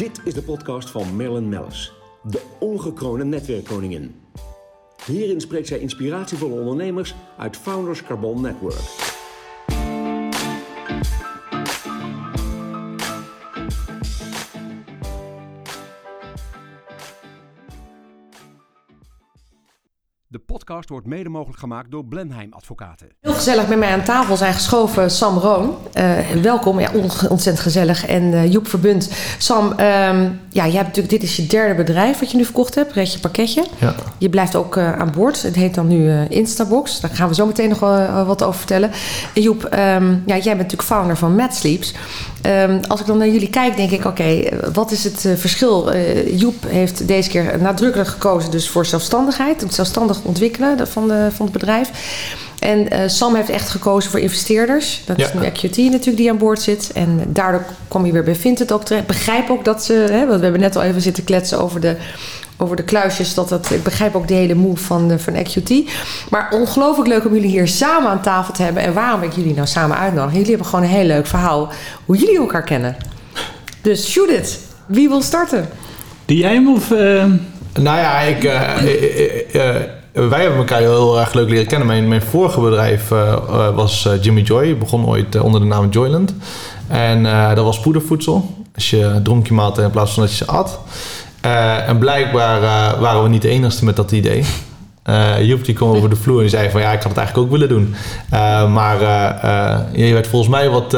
Dit is de podcast van Marilyn Mellis, de ongekroonde netwerkkoningin. Hierin spreekt zij inspiratievolle ondernemers uit Founders Carbon Network. Podcast wordt mede mogelijk gemaakt door Blenheim Advocaten. Heel gezellig bij mij aan tafel zijn geschoven Sam Roon. Uh, welkom, ja, ontzettend gezellig. En uh, Joep Verbund. Sam, um, ja, jij hebt natuurlijk, dit is je derde bedrijf wat je nu verkocht hebt, Redje Pakketje. Ja. Je blijft ook uh, aan boord. Het heet dan nu Instabox. Daar gaan we zo meteen nog wel wat over vertellen. En Joep, um, ja, jij bent natuurlijk founder van Mad Sleeps. Um, als ik dan naar jullie kijk, denk ik, oké, wat is het verschil? Joep heeft deze keer nadrukkelijk gekozen dus voor zelfstandigheid. Het zelfstandig ontwikkelen van, de, van het bedrijf. En uh, Sam heeft echt gekozen voor investeerders. Dat is nu EQT natuurlijk die aan boord zit. En daardoor kom je weer bij Vinted ook terecht. Begrijp ook dat ze... Hè, want we hebben net al even zitten kletsen over de, over de kluisjes. Dat dat, ik begrijp ook de hele move van, van EQT. Maar ongelooflijk leuk om jullie hier samen aan tafel te hebben. En waarom ik jullie nou samen uitnodig? Jullie hebben gewoon een heel leuk verhaal hoe jullie elkaar kennen. Dus shoot it. Wie wil starten? Die jij of... Uh... Nou ja, ik... Uh, wij hebben elkaar heel erg leuk leren kennen. Mijn, mijn vorige bedrijf uh, was uh, Jimmy Joy. Begon ooit onder de naam Joyland. En dat was poedervoedsel. Dus je dronk je maaltijd in plaats van dat je ze at. en blijkbaar waren we niet de enigste met dat idee. Uh, die kwam over de vloer en zei van ja, ik had het eigenlijk ook willen doen. Maar je werd volgens mij wat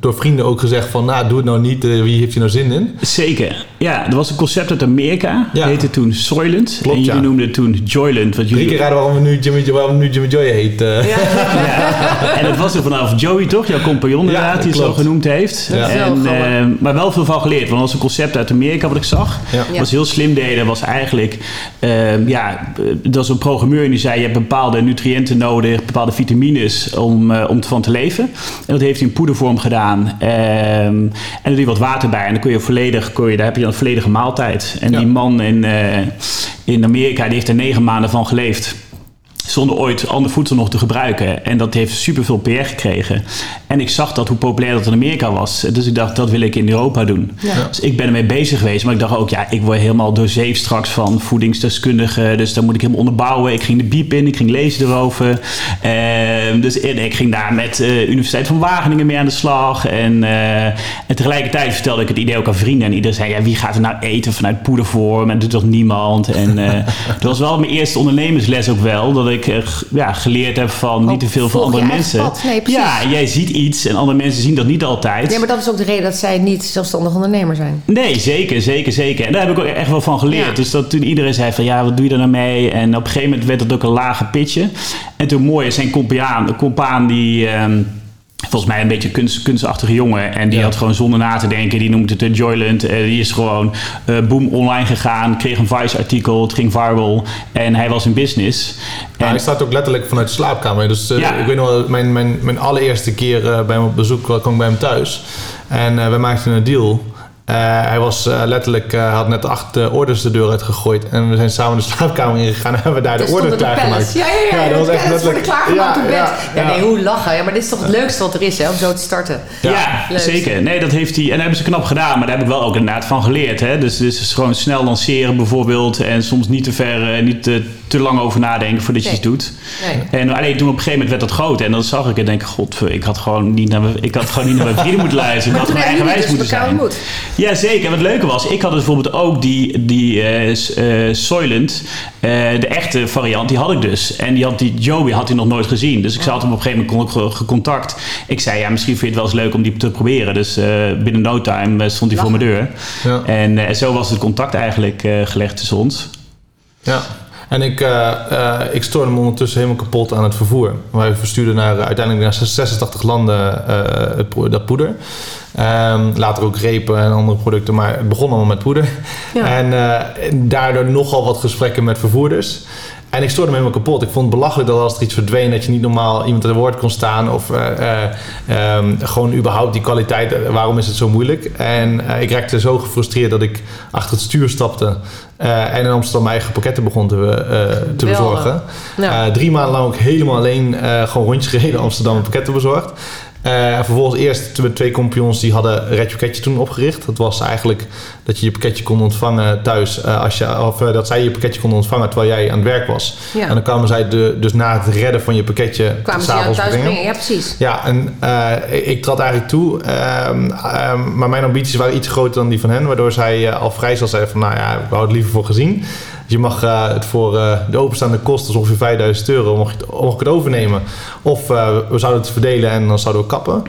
door vrienden ook gezegd van nou, doe het nou niet. wie heeft je nou zin in? Zeker. Ja, er was een concept uit Amerika. Ja. heette toen Soylent. Klopt, en jullie ja. noemden het toen Joyland. Wat jullie... Drie keer raden waarom, we nu Jimmy, waarom nu Jimmy Joy heet. Ja. ja. En dat was er vanaf Joey toch? Jouw compagnon inderdaad, die het zo genoemd heeft. En, maar wel veel van geleerd. Want dat was een concept uit Amerika wat ik zag. was heel slim deden. was eigenlijk uh, ja, dat is een programmeur die zei: je hebt bepaalde nutriënten nodig, bepaalde vitamines om, uh, om van te leven. En dat heeft hij in poedervorm gedaan. Um, en er doe je wat water bij. En dan kun je volledig, kun je, daar heb je een volledige maaltijd. En die man in, uh, in Amerika die heeft er negen maanden van geleefd zonder ooit ander voedsel nog te gebruiken. En dat heeft superveel PR gekregen. En ik zag dat hoe populair dat in Amerika was. Dus ik dacht, dat wil ik in Europa doen. Dus ik ben ermee bezig geweest. Maar ik dacht ook, ja, ik word helemaal doorzeefd straks van voedingsdeskundigen. Dus daar moet ik helemaal onderbouwen. Ik ging de biep in, ik ging lezen erover. Uh, dus ik ging daar met de uh, Universiteit van Wageningen mee aan de slag. En, uh, en tegelijkertijd vertelde ik het idee ook aan vrienden. En iedereen zei, ja, wie gaat er nou eten vanuit poedervorm? En dat doet toch niemand? En dat was wel mijn eerste ondernemersles ook wel. Dat ik ja, geleerd heb van niet te veel van andere mensen. Nee, ja, jij ziet iets en andere mensen zien dat niet altijd. Ja, maar dat is ook de reden dat zij niet zelfstandig ondernemer zijn. Nee, zeker, zeker, zeker. En daar heb ik ook echt wel van geleerd. Dus dat toen iedereen zei van ja, wat doe je er nou mee? En op een gegeven moment werd het ook een lage pitje. En toen mooi, zijn compaan, compaan die... Um, volgens mij een beetje kunst, kunstachtige jongen. En die had gewoon zonder na te denken, die noemt het Joyland. Uh, die is gewoon uh, boom online gegaan, kreeg een Vice-artikel, het ging viral. En hij was in business. En hij staat ook letterlijk vanuit de slaapkamer. Dus uh, ik weet nog wel, mijn, mijn, mijn allereerste keer bij hem op bezoek kwam ik bij hem thuis. En we maakten een deal. Uh, hij was uh, letterlijk, uh, had net acht orders de deur uitgegooid. En we zijn samen de slaapkamer ingegaan en hebben we daar de orders klaargemaakt. Ja, ja, ja, ja, dat was echt letterlijk. klaargemaakt ja, op bed. Ja, ja, nee, hoe lachen. Ja, maar dit is toch het leukste wat er is, hè, om zo te starten. Ja, zeker. Nee, dat heeft hij. En dat hebben ze knap gedaan, maar daar heb ik wel ook inderdaad van geleerd. Hè. Dus, dus gewoon snel lanceren bijvoorbeeld. En soms niet te ver, niet te, te lang over nadenken voordat nee. je iets doet. Nee. En alleen toen op een gegeven moment werd dat groot. En dan zag ik en denk god, ik had gewoon niet naar mijn, ik had gewoon niet naar mijn vrienden moeten luisteren. Ik had gewoon eigenwijs moeten zijn. Ja, zeker. Wat leuke was, ik had dus bijvoorbeeld ook die, die uh, uh, Soylent, uh, de echte variant, die had ik dus. En die had die Joey had hij nog nooit gezien. Dus ik zat hem op een gegeven moment gecontact. Ik zei, ja, misschien vind je het wel eens leuk om die te proberen. Dus binnen no time stond hij voor mijn deur. Ja. En zo was het contact eigenlijk gelegd tussen ons. Ja. En ik, uh, uh, ik stoorde me ondertussen helemaal kapot aan het vervoer. Wij verstuurden naar, uiteindelijk naar 86 landen uh, dat poeder. Um, later ook repen en andere producten, maar het begon allemaal met poeder. Ja. En daardoor nogal wat gesprekken met vervoerders. En ik stoorde me helemaal kapot. Ik vond het belachelijk dat als er iets verdween, dat je niet normaal iemand aan woord kon staan. Of uh, uh, um, gewoon überhaupt die kwaliteit. waarom is het zo moeilijk? En ik raakte zo gefrustreerd dat ik achter het stuur stapte. en in Amsterdam mijn eigen pakketten begon te, te bezorgen. Ja. drie maanden lang ook helemaal alleen gewoon rondjes gereden Amsterdam pakketten bezorgd. Uh, vervolgens eerst twee, twee compagnons die hadden Red Pakketje toen opgericht. Dat was eigenlijk dat je je pakketje kon ontvangen thuis. Uh, als je, of uh, dat zij je pakketje konden ontvangen terwijl jij aan het werk was. Ja. En dan kwamen zij de, dus na het redden van je pakketje kwamen ze thuis brengen. brengen. Ja, precies. Ja, en ik trad eigenlijk toe. Ehm, ehm, maar mijn ambities waren iets groter dan die van hen. Waardoor zij al vrij snel zeiden van nou ja, ik wou het liever voor gezien. Je mag uh, het voor uh, de openstaande kosten, ongeveer 5000 euro, mag ik het overnemen. Of uh, we zouden het verdelen en dan zouden we kappen.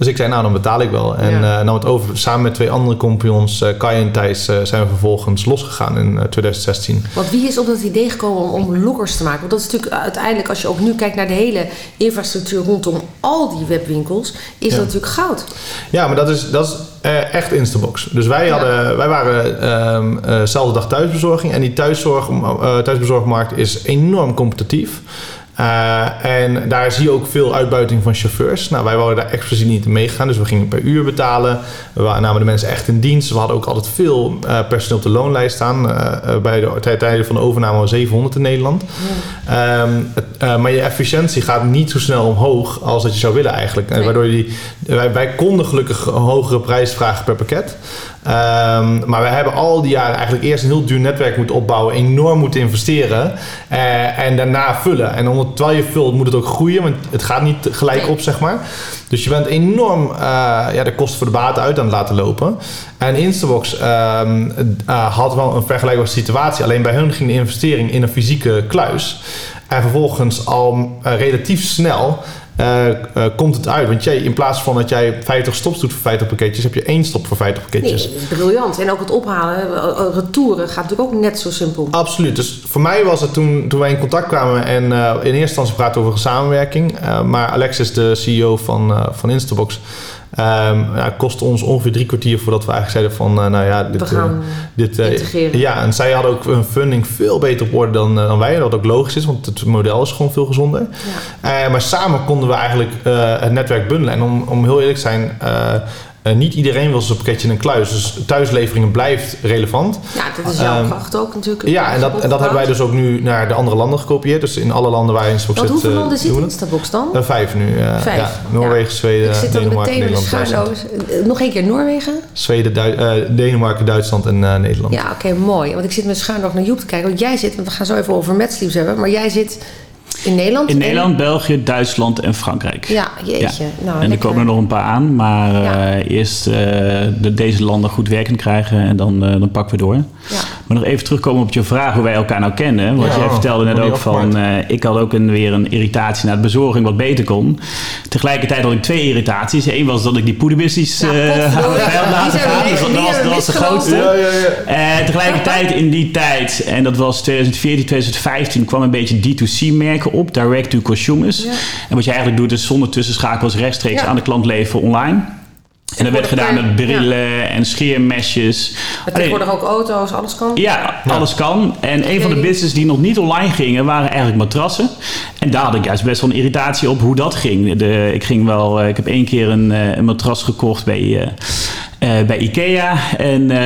Dus ik zei, nou dan betaal ik wel. En ja. nam het over. Samen met twee andere compagnons, Kai en Thijs, zijn we vervolgens losgegaan in 2016. Want wie is op dat idee gekomen om, om te maken? Want dat is natuurlijk uiteindelijk, als je ook nu kijkt naar de hele infrastructuur rondom al die webwinkels, is dat natuurlijk goud. Ja, maar dat is, dat is uh, echt Instabox. Dus wij, hadden, wij waren uh, uh, dag thuisbezorging. En die thuiszorg, thuisbezorgmarkt is enorm competitief. Uh, en daar zie je ook veel uitbuiting van chauffeurs. Nou, wij wouden daar expliciet niet in meegaan, dus we gingen per uur betalen. We namen de mensen echt in dienst. We hadden ook altijd veel uh, personeel op de loonlijst staan. Uh, bij de tijden van de overname was 700 in Nederland. Ja. Um, maar je efficiëntie gaat niet zo snel omhoog als dat je zou willen eigenlijk. Nee. Waardoor je die, wij, wij konden gelukkig een hogere prijs vragen per pakket. Um, maar we hebben al die jaren eigenlijk eerst een heel duur netwerk moeten opbouwen, enorm moeten investeren uh, en daarna vullen. En onder, terwijl je vult moet het ook groeien, want het gaat niet gelijk op, zeg maar. Dus je bent enorm uh, ja, de kosten voor de baten uit aan het laten lopen. En Instabox um, uh, had wel een vergelijkbare situatie, alleen bij hun ging de investering in een fysieke kluis. En vervolgens al relatief snel uh, uh, komt het uit. Want jij, in plaats van dat jij 50 stops doet voor 50 pakketjes, heb je één stop voor 50 pakketjes. Nee, briljant. En ook het ophalen, uh, retouren gaat natuurlijk ook net zo simpel. Absoluut. Dus voor mij was het toen, toen wij in contact kwamen en in eerste instantie praten over samenwerking. maar Alexis, de CEO van, van Instabox, Um, ja, kostte ons ongeveer drie kwartier voordat we eigenlijk zeiden van, uh, nou ja, dit, we gaan uh, dit uh, integreren. Ja, en zij hadden ook een funding veel beter op orde dan, dan wij. Wat ook logisch is, want het model is gewoon veel gezonder. Ja. maar samen konden we eigenlijk het netwerk bundelen. En om, om heel eerlijk te zijn, uh, niet iedereen wil zijn pakketje in een kluis. Dus thuisleveringen blijft relevant. Ja, dat is jouw um, kracht ook natuurlijk. Ja, en dat, en dat hebben wij dus ook nu naar de andere landen gekopieerd. Dus in alle landen waar Instabox zit. hoeveel uh, landen zit Instabox dan? Uh, vijf nu. vijf. Ja, Noorwegen, ja. Zweden, Denemarken, Nederland, Duitsland. Nog één keer Noorwegen? Zweden, Denemarken, Duitsland en Nederland. Ja, oké, okay, mooi. Want ik zit met schuin nog naar Joep te kijken. Want jij zit, want we gaan zo even over Matsleeves hebben. Maar jij zit in Nederland? In Nederland, België, Duitsland en Frankrijk. Ja, jeetje. Ja. Nou, en er komen er nog een paar aan. Maar ja. uh, eerst uh, de, deze landen goed werkend krijgen en dan, uh, dan pakken we door. Ja. Maar nog even terugkomen op je vraag hoe wij elkaar nou kennen. Want jij vertelde net ook van... ik had ook een, weer een irritatie naar de bezorging wat beter kon. Tegelijkertijd had ik twee irritaties. Eén was dat ik die poederbusiness had laten gaan. Dat was, dat was de grootste. En tegelijkertijd in die tijd, en dat was 2014, 2015... kwam een beetje D2C op, direct to consumers. Ja. En wat je eigenlijk doet is zonder tussenschakels rechtstreeks ja. aan de klant leveren online. En dat werd gedaan met brillen ja. en scheermesjes. Maar tegenwoordig ook auto's, alles kan? Ja, alles kan. En okay. een van de businesses die nog niet online gingen, waren eigenlijk matrassen. En daar had ik juist best wel een irritatie op hoe dat ging. De, ik ging wel, ik heb één keer een, een matras gekocht bij, uh, bij Ikea. En uh,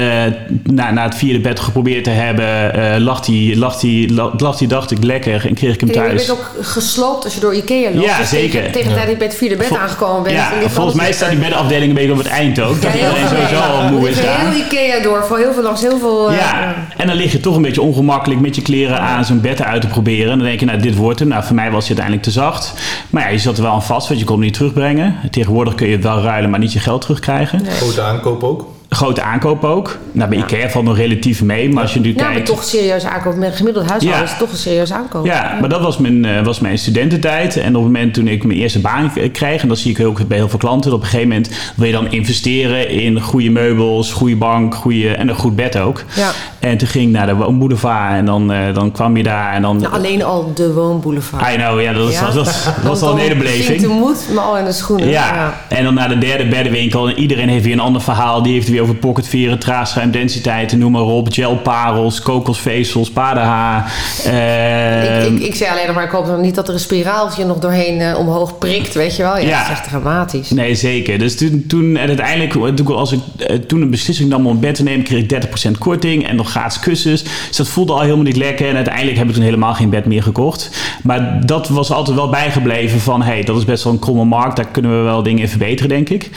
na, na het vierde bed geprobeerd te hebben, uh, lag, die, lag, die, lag die, dacht ik, lekker en kreeg ik hem thuis. Je bent ook gesloopt als je door Ikea loopt. Ja, dus zeker. Tegen, tegen de tijd dat je bij het vierde bed Vol aangekomen bent. Ja, volgens mij staat die bedafdeling een beetje op het eind ook. Dat ja, iedereen sowieso al moe is daar. heel Ikea door, voor heel veel langs heel veel... ja, en dan lig je toch een beetje ongemakkelijk met je kleren aan zo'n bed uit te proberen. En dan denk je, nou dit wordt hem. Nou, voor mij was hij uiteindelijk te zacht. Maar ja, je zat er wel aan vast, want je kon hem niet terugbrengen. Tegenwoordig kun je het wel ruilen, maar niet je geld terugkrijgen. Nee. Grote aankoop ook grote aankoop ook. Nou, bij ja. IKEA valt nog relatief mee, maar als je nu ja, kijkt... toch serieus aankoop. Met gemiddeld huishouden ja. is het toch een serieus aankoop. Ja, ja, maar dat was mijn, uh, was mijn studententijd. En op het moment toen ik mijn eerste baan kreeg... en dat zie ik ook bij heel veel klanten... op een gegeven moment wil je dan investeren in goede meubels... goede bank, goede, en een goed bed ook. Ja. En toen ging ik naar de woonboulevard en dan, uh, dan kwam je daar en dan... Nou, alleen al de woonboulevard. I know, ja, dat, ja? Was, dat, dat was al een hele beleving. te moed, maar al in de schoenen. Ja. en dan naar de derde beddenwinkel... en iedereen heeft weer een ander verhaal. Die heeft weer over pocketveren, traagschuim, densiteiten, noem maar op. Gelparels, kokosvezels, paardenhaar. Uh, ik, ik, ik, zei alleen nog maar, ik hoop nog niet dat er een spiraaltje nog doorheen uh, omhoog prikt, weet je wel. Ja, ja, dat is echt dramatisch. Nee, zeker. Dus toen, toen en uiteindelijk, als ik toen een beslissing nam om een bed te nemen, kreeg ik 30% korting en nog gratis kussens. Dus dat voelde al helemaal niet lekker. En uiteindelijk heb ik toen helemaal geen bed meer gekocht. Maar dat was altijd wel bijgebleven van, hé, hey, dat is best wel een kromme markt. Daar kunnen we wel dingen verbeteren, denk ik.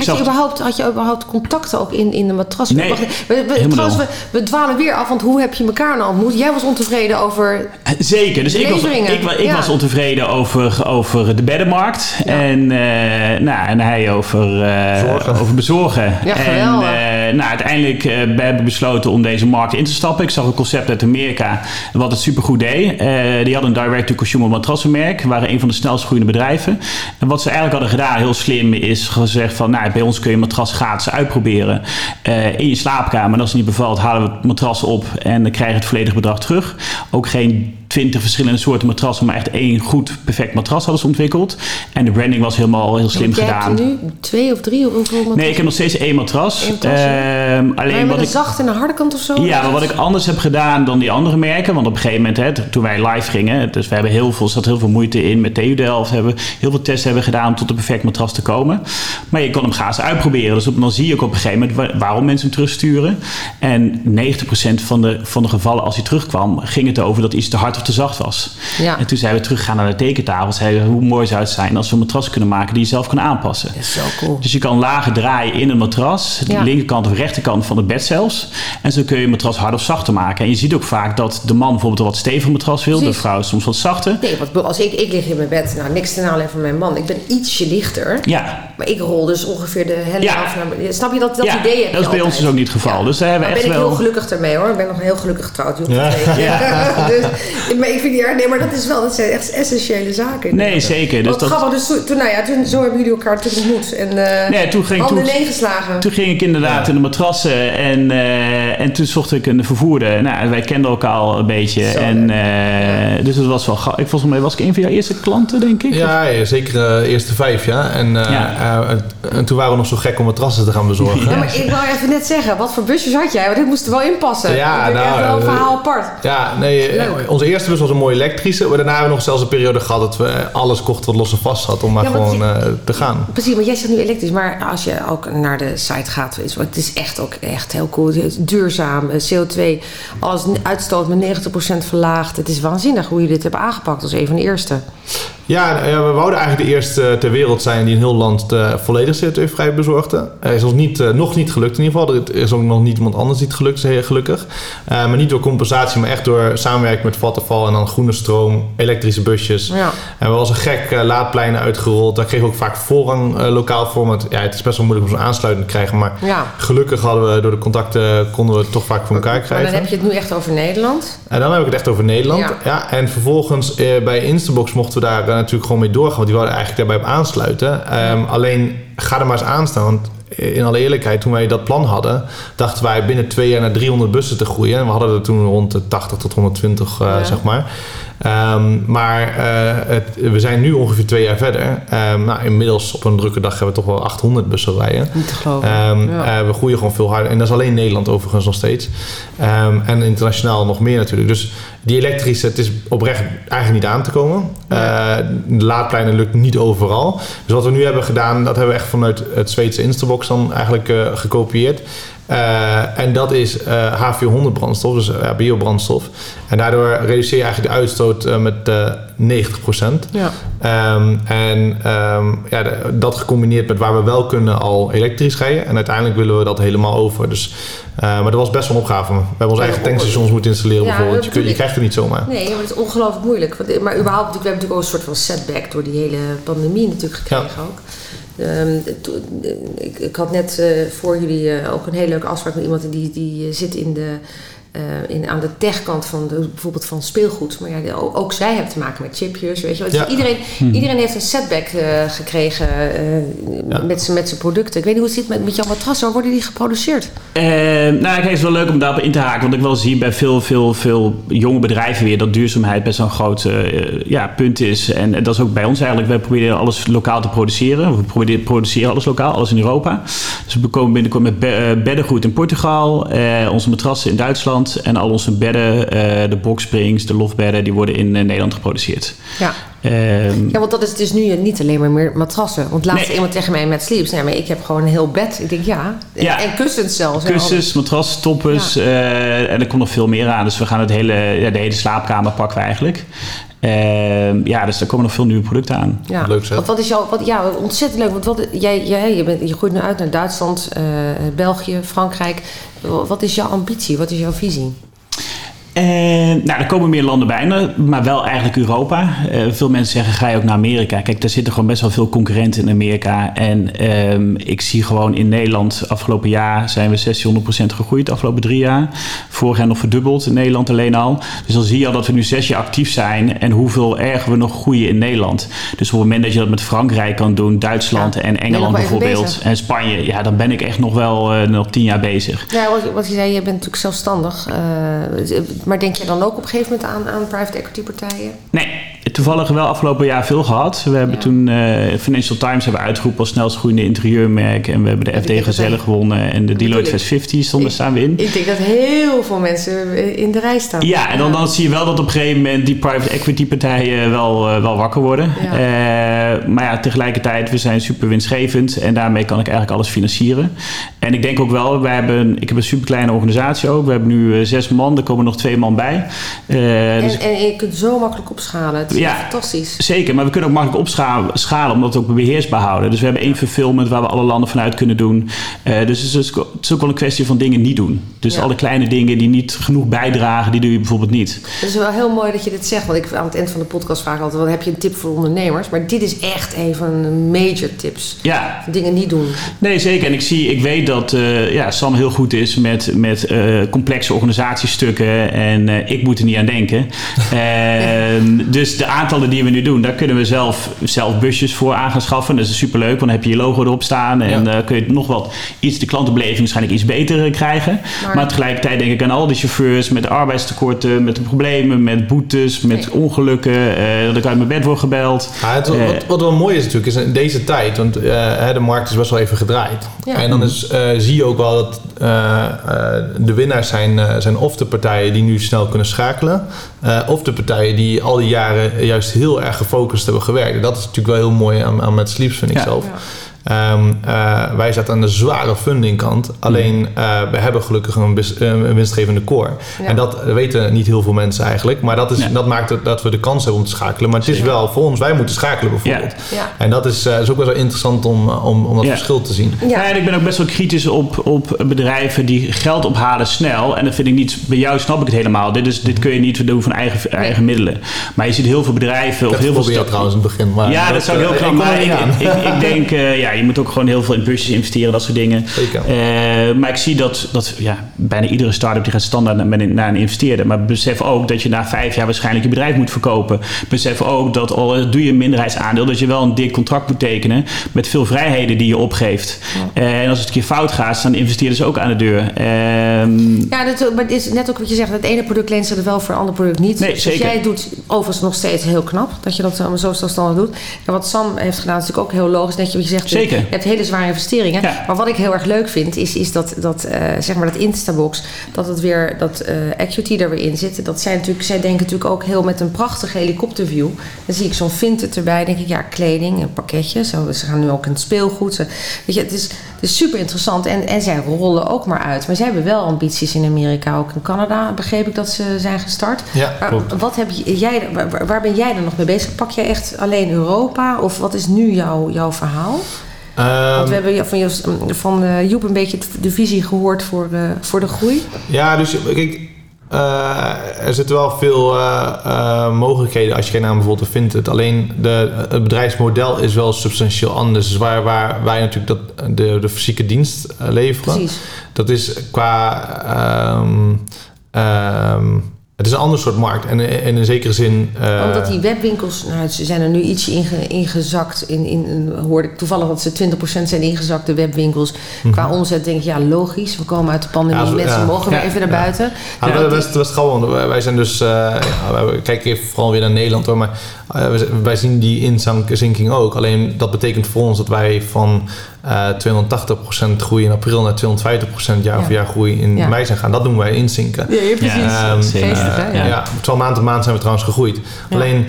En had, je überhaupt, had je überhaupt contacten ook in, in de matras? Nee, we, we, trouwens, we, we, dwalen weer af, want hoe heb je elkaar nou ontmoet? Jij was ontevreden over Zeker, dus ik was, ik, ik was ontevreden over, over de beddenmarkt. Ja. En, uh, nou, en hij over, uh, over bezorgen. Ja, en uh, nou, uiteindelijk hebben we besloten om deze markt in te stappen. Ik zag een concept uit Amerika wat het supergoed deed. die hadden een direct-to-consumer matrassenmerk. waren een van de snelst groeiende bedrijven. En wat ze eigenlijk hadden gedaan, heel slim, is gezegd van nou, bij ons kun je matras gratis uitproberen uh, in je slaapkamer. En als het niet bevalt, halen we het matras op en dan krijg je het volledige bedrag terug. Ook geen twintig verschillende soorten matrassen, maar echt één goed, perfect matras hadden ze ontwikkeld. En de branding was helemaal heel slim jij gedaan. Heb je nu twee of drie? Hoeveel matrassen? Nee, ik heb nog steeds één matras. Eén matras uh, alleen maar wat een ik, zachte en een harde kant of zo? Ja, maar wat ik anders heb gedaan dan die andere merken. Want op een gegeven moment, hè, toen wij live gingen, dus we hebben heel veel, zat heel veel moeite in met TU Delft. Hebben heel veel tests hebben gedaan om tot een perfect matras te komen. Maar je kon hem gratis uitproberen. Dus op, dan zie je ook op een gegeven moment waarom mensen hem terugsturen. En 90% van de, van de gevallen als hij terugkwam, ging het over dat iets te hard of te zacht was. Ja. En toen zijn we teruggegaan naar de tekentafel. Zeiden hoe mooi zou het zijn als we een matras kunnen maken die je zelf kan aanpassen. Dat is zo cool. Dus je kan lager draaien in een matras. De Ja. linkerkant of rechterkant van het bed zelfs. En zo kun je een matras hard of zachter maken. En je ziet ook vaak dat de man bijvoorbeeld een wat steviger matras wil. De vrouw soms wat zachter. Nee, want als ik, ik lig in mijn bed, nou niks ten aanleiding van mijn man. Ik ben ietsje lichter. Ja, Maar ik rol dus ongeveer de helft Ja. af naar. Snap je dat, dat ja idee heb dat is je bij ons dus ook niet het geval. Dus daar hebben we ben ik wel... heel gelukkig ermee hoor. Ik ben nog heel gelukkig getrouwd. te. Ja. dus, maar ik vind die, nee, maar dat is wel, dat zijn echt essentiële zaken. Nee, zeker. Dus Wat dat, grappig, dus toen, nou ja, toen, zo hebben jullie elkaar toen ontmoet. En eh Nee, toen ging- handen toen- ineengeslagen. Toen ging ik inderdaad Ja. in de matrassen en, eh, en toen zocht ik een vervoerder. Nou, wij kenden elkaar al een beetje. Zo, en, eh, dus het was wel ik Volgens mij was ik een van jouw eerste klanten, denk ik. Ja, ja, zeker de eerste vijf, ja. En, Ja. en- en toen waren we nog zo gek om matrassen te gaan bezorgen. Ja, maar ik wou even net zeggen, wat voor busjes had jij? Want dit moest er wel inpassen. Ja, dat is nou, echt wel een verhaal apart. Ja, nee, Leuk. onze eerste bus was een mooie elektrische. Maar daarna hebben we nog zelfs een periode gehad dat we alles kochten wat los en vast zat om maar Ja, gewoon eh, te gaan. Precies, want jij zegt nu elektrisch, maar als je ook naar de site gaat, is, het is echt ook echt heel cool. Het is duurzaam, eh, CO2, alles uitstoot met 90% verlaagd. Het is waanzinnig hoe je dit hebt aangepakt als een van de eerste. Ja, ja, we wouden eigenlijk de eerste eh, ter wereld zijn die in heel land eh, volledig CO2-vrij bezorgde. Is ons niet, eh, nog niet gelukt in ieder geval. Er is ook nog niet iemand anders die het gelukt is, gelukkig. Eh, maar niet door compensatie, maar echt door samenwerking met Vattenfall en dan groene stroom, elektrische busjes. Ja. En we was een gek eh, laadpleinen uitgerold. Daar kregen we ook vaak voorrang eh, lokaal voor. Want ja, het is best wel moeilijk om zo'n aansluiting te krijgen. Maar Ja. gelukkig hadden we door de contacten konden we het toch vaak voor elkaar Maar krijgen. dan heb je het nu echt over Nederland. En dan heb ik het echt over Nederland. Ja. Ja. en vervolgens eh, bij Instabox mochten we daar natuurlijk gewoon mee doorgaan. Want die wilden eigenlijk daarbij op aansluiten. Ehm, alleen ga er maar eens aan staan. Want in alle eerlijkheid, toen wij dat plan hadden, dachten wij binnen twee jaar naar 300 bussen te groeien. En we hadden er toen rond de 80 tot 120, eh, Ja. zeg maar. Ehm, maar eh, het, we zijn nu ongeveer twee jaar verder. Ehm, nou, inmiddels op een drukke dag hebben we toch wel 800 bussen rijden. Niet te geloven. Ehm, Ja. eh, we groeien gewoon veel harder. En dat is alleen Nederland overigens nog steeds. En internationaal nog meer natuurlijk. Dus die elektrische, het is oprecht eigenlijk niet aan te komen. Eh, de laadpleinen lukt niet overal. Dus wat we nu hebben gedaan, dat hebben we echt vanuit het Zweedse Instabox dan eigenlijk gekopieerd. Eh, en dat is eh H400 brandstof, dus eh, biobrandstof. En daardoor reduceer je eigenlijk de uitstoot met eh 90%. Ja. Ehm, en ehm, ja, de- dat gecombineerd met waar we wel kunnen al elektrisch rijden. En uiteindelijk willen we dat helemaal over. Dus, maar dat was best wel een opgave. We hebben onze eigen tankstations moeten installeren Ja, bijvoorbeeld. Je, kunt- je krijgt het niet zomaar. Nee, maar het is ongelooflijk moeilijk. Want, maar überhaupt, we hebben natuurlijk ook een soort van setback door die hele pandemie natuurlijk gekregen ook. Ehm, ik had net eh, voor jullie eh, ook een hele leuke afspraak met iemand die, die eh, zit in de uh, in, aan de techkant van de, bijvoorbeeld van speelgoed. Maar ja, ook, zij hebben te maken met chipjes. Weet je. Dus iedereen, hmm. iedereen heeft een setback uh, gekregen uh, met zijn producten. Ik weet niet hoe het zit met, met jouw matras. Waar worden die geproduceerd? nou, het is wel leuk om daarop in te haken. Want ik wel zie bij veel, veel, veel jonge bedrijven weer dat duurzaamheid best wel een groot ja, punt is. En dat is ook bij ons eigenlijk. Wij proberen alles lokaal te produceren. We proberen produceren alles lokaal, alles in Europa. Dus we komen binnenkort met beddengoed in Portugal. onze matrassen in Duitsland. En al onze bedden, uh, de boxsprings, de lofbedden, die worden in uh, Nederland geproduceerd. Ja. Um, ja, want dat is dus nu niet alleen maar meer matrassen. Want laatst nee. iemand tegen mij met sleeps. Nee, maar ik heb gewoon een heel bed. Ik denk ja. ja. En kussens zelfs. Kussens, matrassen, toppers. Ja. Uh, en er komt nog veel meer aan. Dus we gaan het hele, ja, de hele slaapkamer pakken we eigenlijk. Uh, ja, dus er komen nog veel nieuwe producten aan. Ja. Leuk zeg. Wat, wat is jouw, wat, ja, ontzettend leuk. Want wat, jij, jij, je, bent, je groeit nu uit naar Duitsland, uh, België, Frankrijk. Wat is jouw ambitie? Wat is jouw visie? Nou, er komen meer landen bij, maar wel eigenlijk Europa. Uh, veel mensen zeggen, ga je ook naar Amerika? Kijk, daar zitten gewoon best wel veel concurrenten in Amerika. En um, ik zie gewoon in Nederland, afgelopen jaar zijn we 600% gegroeid, afgelopen drie jaar. Vorig jaar nog verdubbeld in Nederland alleen al. Dus dan zie je al dat we nu zes jaar actief zijn en hoeveel erger we nog groeien in Nederland. Dus op het moment dat je dat met Frankrijk kan doen, Duitsland en Engeland bijvoorbeeld, en Spanje, ja, dan ben ik echt nog wel uh, nog tien jaar bezig. Ja, wat, wat je zei, je bent natuurlijk zelfstandig. Maar denk je dan ook op een gegeven moment aan, aan private equity partijen? Nee, toevallig wel afgelopen jaar veel gehad. We hebben toen uh, Financial Times hebben uitgeroepen als snelst groeiende interieurmerk. En we hebben de FD Gezellen gewonnen. En de Deloitte Fast 50 stonden staan we in. Ik denk dat heel veel mensen in de rij staan. Ja, en dan, dan zie je wel dat op een gegeven moment die private equity partijen wel, uh, wel wakker worden. Ja. Uh, maar ja, tegelijkertijd, we zijn super winstgevend. En daarmee kan ik eigenlijk alles financieren. En ik denk ook wel, wij hebben, ik heb een super kleine organisatie ook. We hebben nu zes man, er komen nog twee man bij. En, dus en, je kunt zo makkelijk opschalen. Het is ja, fantastisch. Zeker, maar we kunnen ook makkelijk opschalen omdat we ook beheersbaar houden. Dus we hebben één fulfillment waar we alle landen vanuit kunnen doen. Uh, dus het is, het is, ook wel een kwestie van dingen niet doen. Dus alle kleine dingen die niet genoeg bijdragen, die doe je bijvoorbeeld niet. Het is wel heel mooi dat je dit zegt. Want ik aan het eind van de podcast vraag altijd: wat heb je een tip voor ondernemers? Maar dit is echt een van de major tips. Ja. Dingen niet doen. Nee, zeker. En ik zie, ik weet dat uh, ja, Sam heel goed is met, met uh, complexe organisatiestukken. En ik moet er niet aan denken. Ehm, dus de aantallen die we nu doen, daar kunnen we zelf, zelf busjes voor aan gaan schaffen. Dat is superleuk, want dan heb je je logo erop staan. En uh, kun je nog wat iets, de klantenbeleving waarschijnlijk iets beter krijgen. Maar, tegelijkertijd denk ik aan al die chauffeurs met arbeidstekorten, met de problemen, met boetes, met ongelukken. Uh, dat ik uit mijn bed word gebeld. het, wat, wat, wat, wel mooi is natuurlijk, is in deze tijd, want uh, de markt is best wel even gedraaid. En dan is, zie je ook wel dat de winnaars zijn, zijn of de partijen die nu snel kunnen schakelen, of de partijen die al die jaren juist heel erg gefocust hebben gewerkt. dat is natuurlijk wel heel mooi aan, aan met Sleeps, vind ik zelf. Um, uh, wij zaten aan de zware fundingkant. Alleen uh, we hebben gelukkig een, een winstgevende core. En dat weten niet heel veel mensen eigenlijk. Maar dat, is, dat maakt het, dat we de kans hebben om te schakelen. Maar het is wel voor ons, wij moeten schakelen bijvoorbeeld. Ja. En dat is, uh, is ook wel interessant om, om, om dat verschil te zien. Ja. en ik ben ook best wel kritisch op, op bedrijven die geld ophalen snel. En dat vind ik niet, bij jou snap ik het helemaal. Dit, is, dit kun je niet doen van eigen, eigen middelen. Maar je ziet heel veel bedrijven. of heel veel trouwens in het begin. Maar ja, dat, zou ik heel graag. Maar ik, ik, ik, denk, ja, je moet ook gewoon heel veel in busjes investeren, dat soort dingen. Uh, maar ik zie dat, dat ja, bijna iedere start-up die gaat standaard naar, naar een investeerder. Maar besef ook dat je na vijf jaar waarschijnlijk je bedrijf moet verkopen. Besef ook dat al doe je een minderheidsaandeel, dat je wel een dik contract moet tekenen met veel vrijheden die je opgeeft. Ja. Uh, en als het een keer fout gaat, staan de investeerders ook aan de deur. Uh, ja, dat, maar het is net ook wat je zegt. Het ene product leent zich er wel voor, het andere product niet. Nee, dus zeker. jij doet overigens nog steeds heel knap dat je dat zo zelfstandig doet. En wat Sam heeft gedaan is natuurlijk ook heel logisch. Net je wat je zegt, zeker. je hebt hele zware investeringen. Maar wat ik heel erg leuk vind, is, is dat, dat uh, zeg maar dat Instabox, dat het weer, dat uh, Acuity er weer in zit. Dat zij natuurlijk, zij denken natuurlijk ook heel met een prachtige helikopterview. Dan zie ik zo'n Vinted erbij, denk ik, ja, kleding, een pakketje. Zo, ze gaan nu ook in het speelgoed. Ze, weet je, het is, het is super interessant. En, en zij rollen ook maar uit. Maar zij hebben wel ambities in Amerika, ook in Canada, begreep ik dat ze zijn gestart. Ja, klopt. Wat heb jij, waar, waar ben jij dan nog mee bezig? Pak je echt alleen Europa? Of wat is nu jouw, jouw verhaal? Want we hebben van, Jos, van uh, Joep een beetje de visie gehoord voor, uh, voor de groei. Ja, dus kijk, uh, er zitten wel veel mogelijkheden als je geen naam bijvoorbeeld vindt. Het alleen de, het bedrijfsmodel is wel substantieel anders. Dus waar, waar wij natuurlijk dat, de, de fysieke dienst leveren. Precies. Dat is qua... Um, ehm, het is een ander soort markt. En, in een zekere zin. Uh, Omdat die webwinkels, nou, ze zijn er nu ietsje inge, ingezakt. In, in, hoorde ik toevallig dat ze 20% zijn ingezakt, de webwinkels. Qua mhm. omzet denk ik, ja, logisch. We komen uit de pandemie, ja, mensen mogen weer even naar buiten. Ja, ja, best, best gewoon. Wij zijn dus, uh, we kijken even vooral weer naar Nederland hoor. Maar wij zien die inzinking ook. Alleen dat betekent voor ons dat wij van uh, 280% groei in april naar 250% jaar over jaar groei in mei zijn gaan. Dat doen wij inzinken. Ja, precies. Um, ja. ja, terwijl maand op maand zijn we trouwens gegroeid. Alleen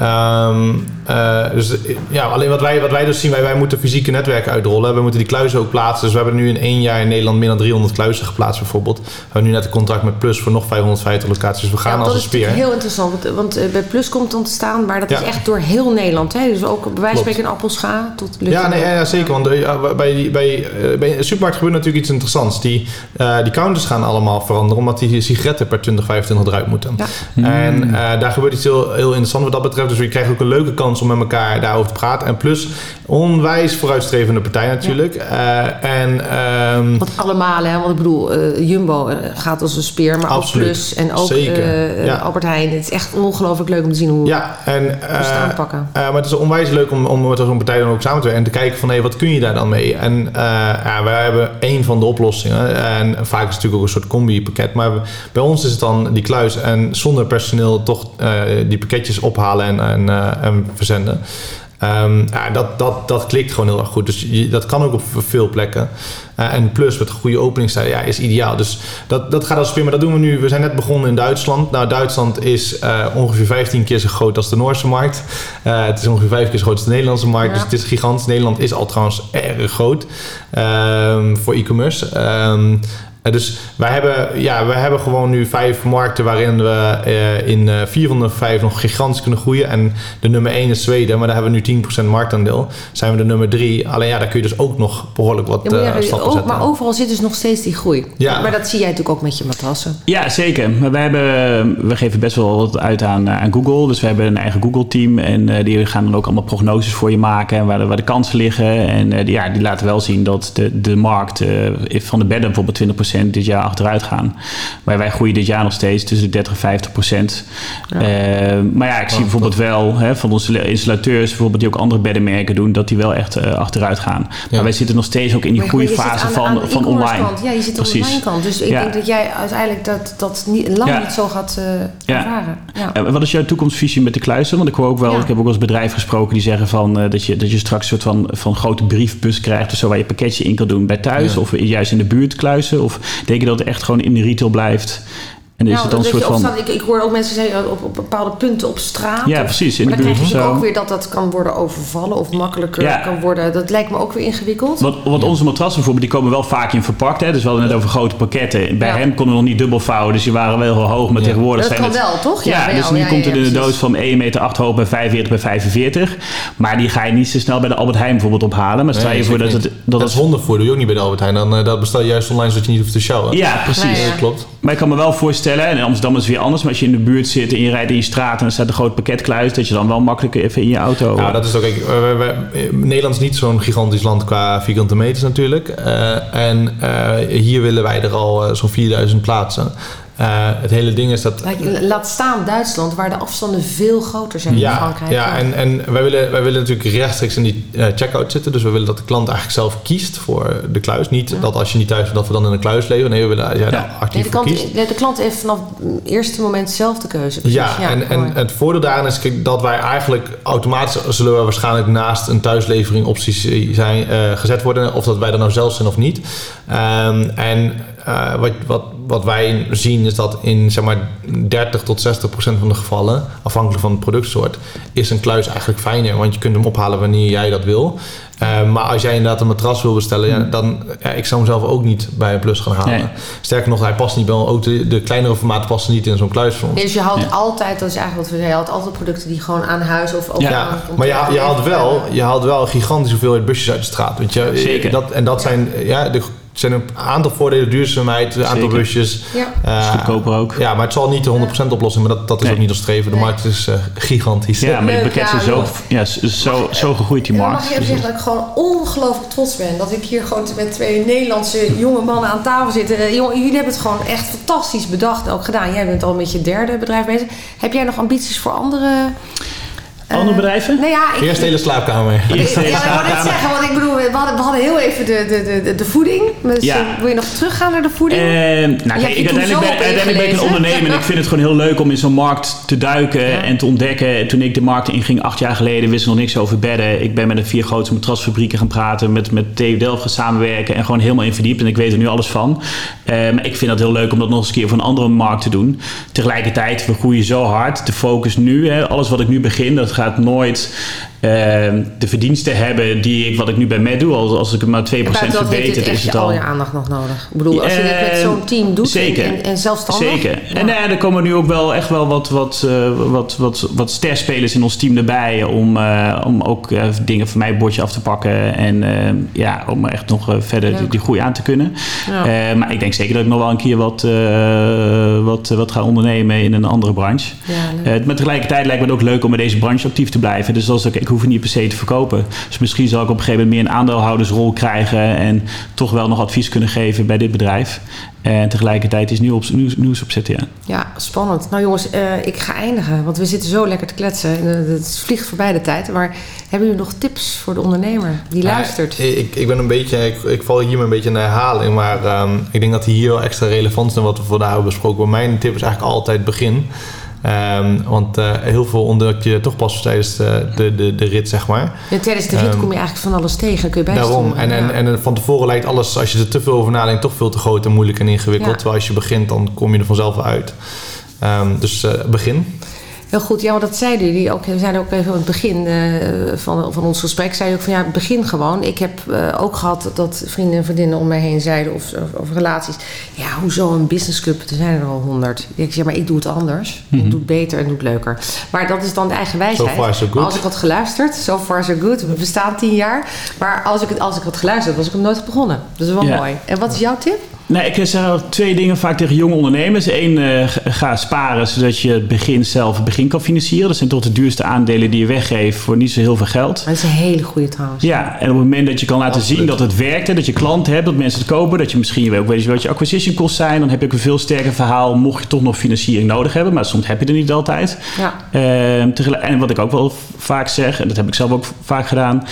Um, uh, dus ja, alleen wat wij, wat wij dus zien, wij, wij moeten fysieke netwerken uitrollen. We moeten die kluizen ook plaatsen. Dus we hebben nu in één jaar in Nederland meer dan 300 kluizen geplaatst bijvoorbeeld. We hebben nu net een contract met Plus voor nog 550 locaties. Dus we gaan als een speer. Dat is heel interessant, want, want, eh, bij Plus komt dan te staan, maar dat is echt door heel Nederland. Hè? Dus ook bij wijze van spreken in Appelscha tot Ja, nee, ja, zeker. Want uh, bij, bij, bij een supermarkt gebeurt natuurlijk iets interessants. Die, uh, die counters gaan allemaal veranderen, omdat die sigaretten per 2025 eruit moeten. En daar gebeurt iets heel, heel interessants wat dat betreft. Dus we krijgen ook een leuke kans om met elkaar daarover te praten. En plus, onwijs vooruitstrevende partij natuurlijk. Ja. Uh, en, um, Want allemaal, hè? Want ik bedoel, uh, Jumbo eh, gaat als een speer, maar absoluut. ook Plus en ook ja. Albert Heijn. Het is echt ongelooflijk leuk om te zien hoe ja, en, het aanpakken. maar het is onwijs leuk om, om met zo'n partij dan ook samen te werken en te kijken van, hé, hey, wat kun je daar dan mee? En ja, wij hebben één van de oplossingen. En vaak is het natuurlijk ook een soort combi-pakket. Maar bij ons is het dan die kluis en zonder personeel toch die pakketjes ophalen en, en en eh, verzenden. Um, ja, dat, dat, dat klikt gewoon heel erg goed. Dus je, dat kan ook op veel plekken. Uh, en plus met goede openingstijden ja, is ideaal. Dus dat, dat gaat als weer. Maar dat doen we nu. We zijn net begonnen in Duitsland. Nou, Duitsland is uh, ongeveer 15 keer zo groot als de Noorse markt. Uh, het is ongeveer 5 keer zo groot als de Nederlandse markt. Dus het is gigantisch. Nederland is al trouwens erg groot um, voor e-commerce. Um, dus wij hebben, ja, wij hebben gewoon nu vijf markten waarin we uh, in uh, vier van de vijf nog gigantisch kunnen groeien. En de nummer één is Zweden, maar daar hebben we nu 10% marktaandeel. Zijn we de nummer drie. Alleen ja, daar kun je dus ook nog behoorlijk wat ja, maar, uh, stappen zetten. Maar overal zit dus nog steeds die groei. Ja. Maar dat zie jij natuurlijk ook met je matrassen. Ja, zeker. Maar wij hebben, we geven best wel wat uit aan, aan Google. Dus we hebben een eigen Google-team. En die gaan dan ook allemaal prognoses voor je maken. En waar de, waar de kansen liggen. En die, ja, die laten wel zien dat de, de markt van de bedden bijvoorbeeld 20% dit jaar achteruit gaan. Maar wij groeien dit jaar nog steeds tussen de 30 en 50 procent. Ja. Uh, maar ja, ik zie bijvoorbeeld wel hè, van onze installateurs, bijvoorbeeld die ook andere beddenmerken doen, dat die wel echt uh, achteruit gaan. Ja. Maar wij zitten nog steeds ook in die groeifase van, aan van online. Kant. Ja, je zit Precies. op de online kant. Dus ik ja. denk dat jij uiteindelijk dat, dat niet, lang niet zo gaat uh, ervaren. Ja. wat is jouw toekomstvisie met de kluizen? Want ik hoor ook wel, ik heb ook als bedrijf gesproken die zeggen van dat, je, dat je straks een soort van, van grote briefbus krijgt of zo waar je pakketje in kan doen bij thuis of juist in de buurt kluizen. Of denk je dat het echt gewoon in de retail blijft en nou, het dan een soort van... Ik, ik hoor ook mensen zeggen op, op bepaalde punten op straat. Ja, precies. In maar de dan krijg je ook weer dat dat kan worden overvallen of makkelijker kan worden. Dat lijkt me ook weer ingewikkeld. Want, want onze matrassen bijvoorbeeld, die komen wel vaak in verpakt. Hè? Dus we hadden net over grote pakketten. Bij hem konden we nog niet dubbel vouwen, dus die waren wel heel hoog. Maar tegenwoordig dat zijn kan wel, toch? Ja, dus nu komt er in de doos van 1,8 meter hoog bij 45 bij 45. Maar die ga je niet zo snel bij de Albert Heijn bijvoorbeeld ophalen. Maar stel je voor dat het... Dat, dat is voor, doe je ook niet bij de Albert Heijn. Dan, uh, dat bestel je juist online zodat je niet hoeft te sjouwen. Ja, precies. Dat klopt. Maar ik kan me wel voorstellen, en Amsterdam is weer anders. Maar als je in de buurt zit en je rijdt in je straat en er staat een groot pakketkluis, dat je dan wel makkelijk even in je auto. Ja, dat is ook. Kijk, Nederland is niet zo'n gigantisch land qua vierkante meters natuurlijk. Uh, en uh, hier willen wij er al uh, zo'n 4000 plaatsen. Uh, het hele ding is dat. Laat staan Duitsland, waar de afstanden veel groter zijn ja, in Frankrijk. Ja, en, en wij, willen, wij willen natuurlijk rechtstreeks in die uh, checkout zitten. Dus we willen dat de klant eigenlijk zelf kiest voor de kluis. Niet ja. dat als je niet thuis bent, dat we dan in een kluis leven. Nee, we willen jij ja, daar actief nee, de, klant, kiest. de klant heeft vanaf het eerste moment zelf de keuze. Precies. Ja, ja, en, en het voordeel daaraan is dat wij eigenlijk automatisch zullen we waarschijnlijk naast een thuislevering opties zijn uh, gezet worden. Of dat wij er nou zelf zijn of niet. Um, en wat, wat, wat wij zien is dat in zeg maar 30 tot 60 procent van de gevallen, afhankelijk van het productsoort, is een kluis eigenlijk fijner. Want je kunt hem ophalen wanneer jij dat wil. Uh, maar als jij inderdaad een matras wil bestellen, ja, dan ja, ik zou hem zelf ook niet bij een plus gaan halen. Nee. Sterker nog, hij past niet bij ook de, de kleinere formaten passen niet in zo'n kluis voor Dus je haalt ja. altijd, dat is eigenlijk wat we zeggen, je haalt altijd producten die gewoon aan huis of ook ja. maar je, je haalt wel, je haalt wel een gigantische hoeveelheid busjes uit de straat. Want je, Zeker. Dat, en dat zijn ja, de zijn een aantal voordelen, duurzaamheid, een aantal busjes. Ja. Uh, goedkoper ook. Ja, maar het zal niet de 100% oplossing, maar dat, dat is ook niet ons streven. De markt is uh, gigantisch. Ja, maar pakket is zo, ja, zo, zo gegroeid die markt. Mag ik even zeggen dat ik gewoon ongelooflijk trots ben dat ik hier gewoon met twee Nederlandse jonge mannen aan tafel zit. Jongen, jullie hebben het gewoon echt fantastisch bedacht en ook gedaan. Jij bent al met je derde bedrijf bezig. Heb jij nog ambities voor andere andere eh, bedrijven? Nou ja, ik, Eerst hele slaapkamer. Eerst hele ja, slaapkamer. ik wil zeggen, want ik bedoel, we hadden, we hadden heel even de, de, de, de voeding. Dus ja. uh, wil je nog teruggaan naar de voeding? Uh, nou, kijk, ik, uiteindelijk, ben, uiteindelijk ben ik een ondernemer en ik vind het gewoon heel leuk om in zo'n markt te duiken ja. en te ontdekken. Toen ik de markt inging acht jaar geleden, wist ik nog niks over bedden. Ik ben met de vier grootste matrasfabrieken gaan praten, met, met TU Delft gaan samenwerken en gewoon helemaal in verdiept. En ik weet er nu alles van. ik vind het heel leuk om dat nog eens een keer voor een andere markt te doen. Tegelijkertijd, we groeien zo hard. De focus nu, hè, alles wat ik nu begin, dat gaat nooit Ehm, de verdiensten hebben die ik, wat ik nu bij Met doe. Als, als ik het maar 2% verbeter, is het al... al je aandacht nog nodig. Ik bedoel, als je dit met ehm, zo'n team doet zeker, en, en zelfstandig... Zeker. Ja. En uh, er komen nu ook wel echt wel wat, wat, uh, wat, wat, wat sterspelers in ons team erbij... om, om ook dingen van mij bordje af te pakken. En ja, om echt nog verder die, die, groei aan te kunnen. Ja. maar ik denk zeker dat ik nog wel een keer wat, wat, wat ga ondernemen in een andere branche. Ja, maar tegelijkertijd lijkt me het ook leuk om in deze branche actief te blijven. Dus als ik, ik hoef niet per se te verkopen. Dus misschien zal ik op een gegeven moment meer een aandeelhoudersrol krijgen en toch wel nog advies kunnen geven bij dit bedrijf. En tegelijkertijd is nieuws, nieuws, nieuws opzetten, ja. Ja, spannend. Nou jongens, uh, ik ga eindigen, want we zitten zo lekker te kletsen. Het vliegt voorbij de tijd. Maar hebben jullie nog tips voor de ondernemer die luistert? Ik, ik ben een beetje, ik, ik val hier een beetje in de herhaling. Maar um, ik denk dat die hier wel extra relevant zijn wat we vandaag hebben besproken. Maar mijn tip is eigenlijk altijd begin. Um, want uh, heel veel ontdek je toch pas tijdens de, de, de, de rit, zeg maar. Ja, tijdens de rit um, kom je eigenlijk van alles tegen, kun je Daarom. En, en, en, van tevoren lijkt alles, als je er te veel over nadenkt, toch veel te groot en moeilijk en ingewikkeld. Terwijl als je begint, dan kom je er vanzelf uit. Um, dus uh, begin. Heel goed, ja, want dat zeiden jullie ook. We zeiden ook even aan het begin uh, van, van ons gesprek. Zeiden ook van ja, begin gewoon. Ik heb uh, ook gehad dat vrienden en vriendinnen om mij heen zeiden, of, of, of, relaties. Ja, hoezo een businessclub? Er zijn er al honderd. Ik zeg, maar ik doe het anders. Mm -hmm. Ik doe het beter en doe het leuker. Maar dat is dan de eigen wijsheid. So far, so good. Als ik had geluisterd, so far so good. We bestaan tien jaar. Maar als ik, het, als ik had geluisterd, was ik hem nooit begonnen. Dat is wel mooi. En wat is jouw tip? Nee, ik zeg twee dingen vaak tegen jonge ondernemers. Eén, uh, ga sparen zodat je het begin zelf het begin kan financieren. Dat zijn toch de duurste aandelen die je weggeeft voor niet zo heel veel geld. Dat is een hele goede trouwens. Ja, en op het moment dat je kan laten Absoluut. zien dat het werkt, dat je klanten hebt, dat mensen het kopen, dat je misschien ook weet je wat je acquisition kosten zijn, dan heb je ook een veel sterker verhaal mocht je toch nog financiering nodig hebben. Maar soms heb je er niet altijd. Ja. Uh, en wat ik ook wel vaak zeg, en dat heb ik zelf ook vaak gedaan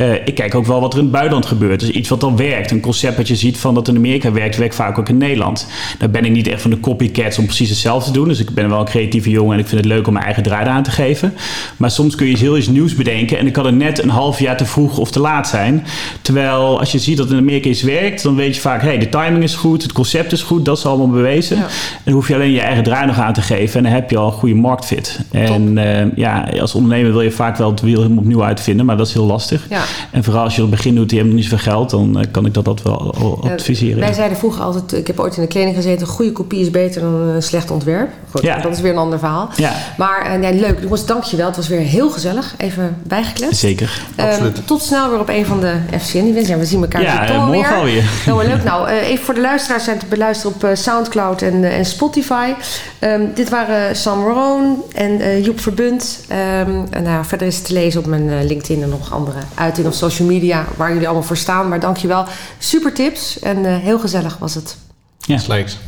uh, ik kijk ook wel wat er in het buitenland gebeurt. Dus iets wat dan werkt. Een concept dat je ziet van dat in Amerika werkt, werkt vaak ook in Nederland. Daar ben ik niet echt van de copycats om precies hetzelfde te doen. Dus ik ben wel een creatieve jongen en ik vind het leuk om mijn eigen draai aan te geven. Maar soms kun je heel iets nieuws bedenken en dan kan het net een half jaar te vroeg of te laat zijn. Terwijl als je ziet dat in Amerika iets werkt, dan weet je vaak, hey, de timing is goed, het concept is goed, dat is allemaal bewezen. Ja. En dan hoef je alleen je eigen draai nog aan te geven en dan heb je al een goede marktfit. En uh, ja, als ondernemer wil je vaak wel het wiel helemaal opnieuw uitvinden, maar dat is heel lastig. Ja. En vooral als je op het begin doet, je hebt niet zoveel geld, dan uh, kan ik dat, dat wel adviseren. Uh, wij zeiden vroeger altijd, ik heb ooit in de kleding gezeten, een goede kopie is beter dan een slecht ontwerp. Goed, ja. dat is weer een ander verhaal. Ja. Maar uh, nee, leuk, jongens, dankjewel. Het was weer heel gezellig. Even bijgekletst. Zeker. Absoluut. Tot snel weer op een van de FCN-events. Ja, we zien elkaar ja, weer. morgen alweer. Heel leuk. Nou, even voor de luisteraars zijn te beluisteren op Soundcloud en, en Spotify. Um, dit waren Sam Roon en Joep Verbund. Um, en nou, verder is het te lezen op mijn LinkedIn en nog andere uitingen of social media waar jullie allemaal voor staan. Maar dankjewel. Super tips en uh, heel gezellig was het. Ja, slechts.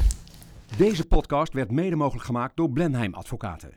Deze podcast werd mede mogelijk gemaakt door Blenheim Advocaten.